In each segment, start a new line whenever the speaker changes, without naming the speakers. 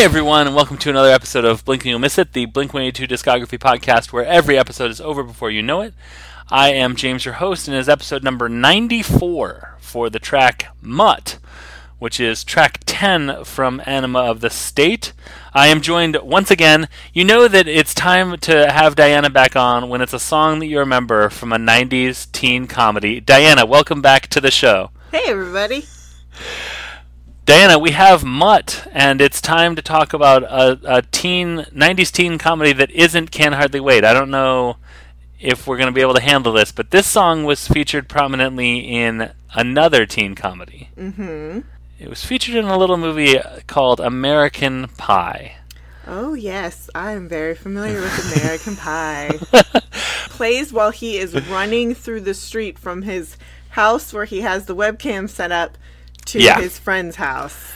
everyone, and welcome to another episode of Blink and You'll Miss It, the Blink 182 discography podcast where every episode is over before you know it. I am James, your host, and it is episode number 94 for the track Mutt, which is track 10 from Enema of the State. I am joined once again. You know that it's time to have Diana back on when it's a song that you remember from a 90s teen comedy. Diana, welcome back to the show.
Hey, everybody.
Diana, we have Mutt, and it's time to talk about a, a teen '90s teen comedy that isn't Can Hardly Wait. I don't know if we're going to be able to handle this, but this song was featured prominently in another teen comedy.
Mm-hmm.
It was featured in a little movie called American Pie.
Oh yes, I am very familiar with American Pie. Plays while he is running through the street from his house where he has the webcam set up to
Yeah.
his friend's house.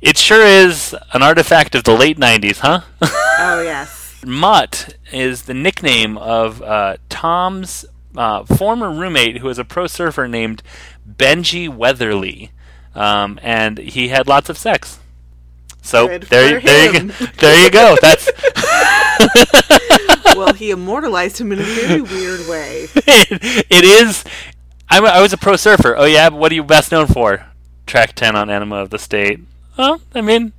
It sure is an artifact of the late '90s, huh?
Oh yes.
Mutt is the nickname of uh, Tom's uh, former roommate, who was a pro surfer named Benji Weatherley, um, and he had lots of sex. So
Good
there, there you go. There you go. That's
well, he immortalized him in a very weird way.
it, it is. I'm a, I was a pro surfer. Oh yeah, what are you best known for? Track ten on Enema of the State. Well, I mean,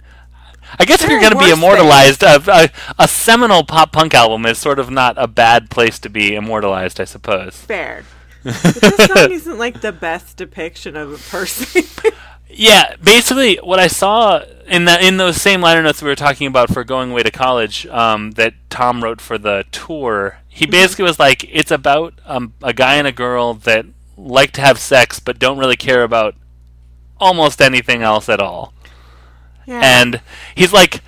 I guess if you're going to be immortalized, a, a, a seminal pop punk album is sort of not a bad place to be immortalized, I suppose.
Fair. This song isn't like the best depiction of a person.
Yeah, basically, what I saw in that in those same liner notes we were talking about for going away to college, um, that Tom wrote for the tour, he basically was like, it's about um, a guy and a girl that like to have sex but don't really care about almost anything else at all.
yeah.
And he's like,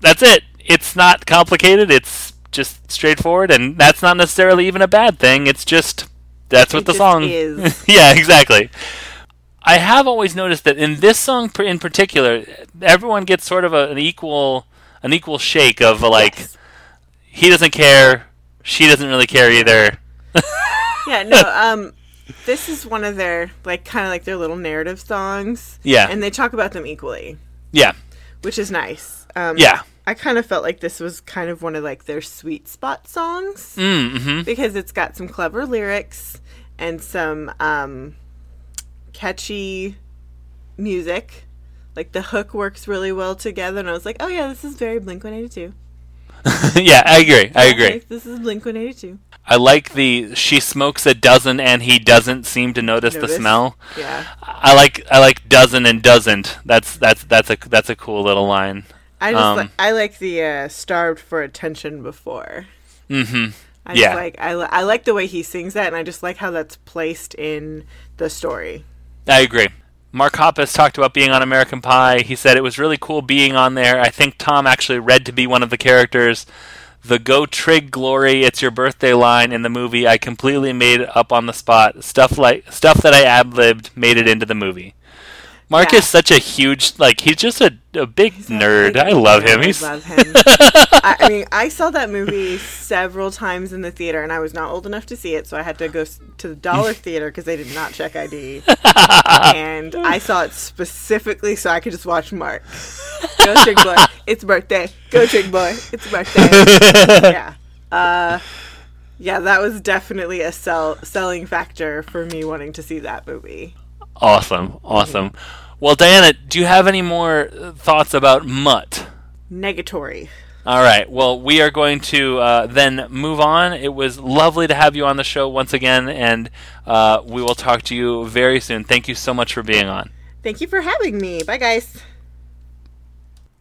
that's it. It's not complicated. It's just straightforward, and that's not necessarily even a bad thing. It's just that's
It
what the song
is.
yeah, exactly. I have always noticed that in this song in particular, everyone gets sort of a, an equal an equal shake of a, like
Yes.
he doesn't care, she doesn't really care either.
Yeah, no, um this is one of their like kind of like their little narrative songs.
Yeah.
And they talk about them equally,
Yeah,
which is nice. Um
yeah.
I kind of felt like this was kind of one of like their sweet spot songs
Mm-hmm.
because it's got some clever lyrics and some um catchy music. Like the hook works really well together and I was like, "Oh yeah, this is very Blink-182."
yeah, I agree. I agree.
Like, this is Blink-182.
I like the she smokes a dozen and he doesn't seem to notice, the smell.
Yeah.
I like I like dozen and doesn't. That's that's that's a that's a cool little line.
I just
Um,
like I like the uh, starved for attention before.
Mm-hmm.
I
Yeah.
like I, li- I like the way he sings that, and I just like how that's placed in the story.
I agree. Mark Hoppus talked about being on American Pie. He said it was really cool being on there. I think Tom actually read to be one of the characters. The Go Trig Glory, it's your birthday line in the movie. I completely made it up on the spot. Stuff like stuff that I ad libbed made it into the movie. Mark
Yeah.
is such a huge like he's just a, a big nerd. I love him.
I
He's
love him. I, I mean, I saw that movie several times in the theater, and I was not old enough to see it, so I had to go to the dollar theater because they did not check ID. and I saw it specifically so I could just watch Mark. Go Trig Boy, it's birthday. Go Trig Boy, it's birthday. yeah. Uh, yeah, that was definitely a sell selling factor for me wanting to see that movie.
awesome. Awesome. Well, Diana, do you have any more uh, thoughts about Mutt?
Negatory.
All right. Well, we are going to uh, then move on. It was lovely to have you on the show once again, and uh, we will talk to you very soon. Thank you so much for being on.
Thank you for having me. Bye, guys.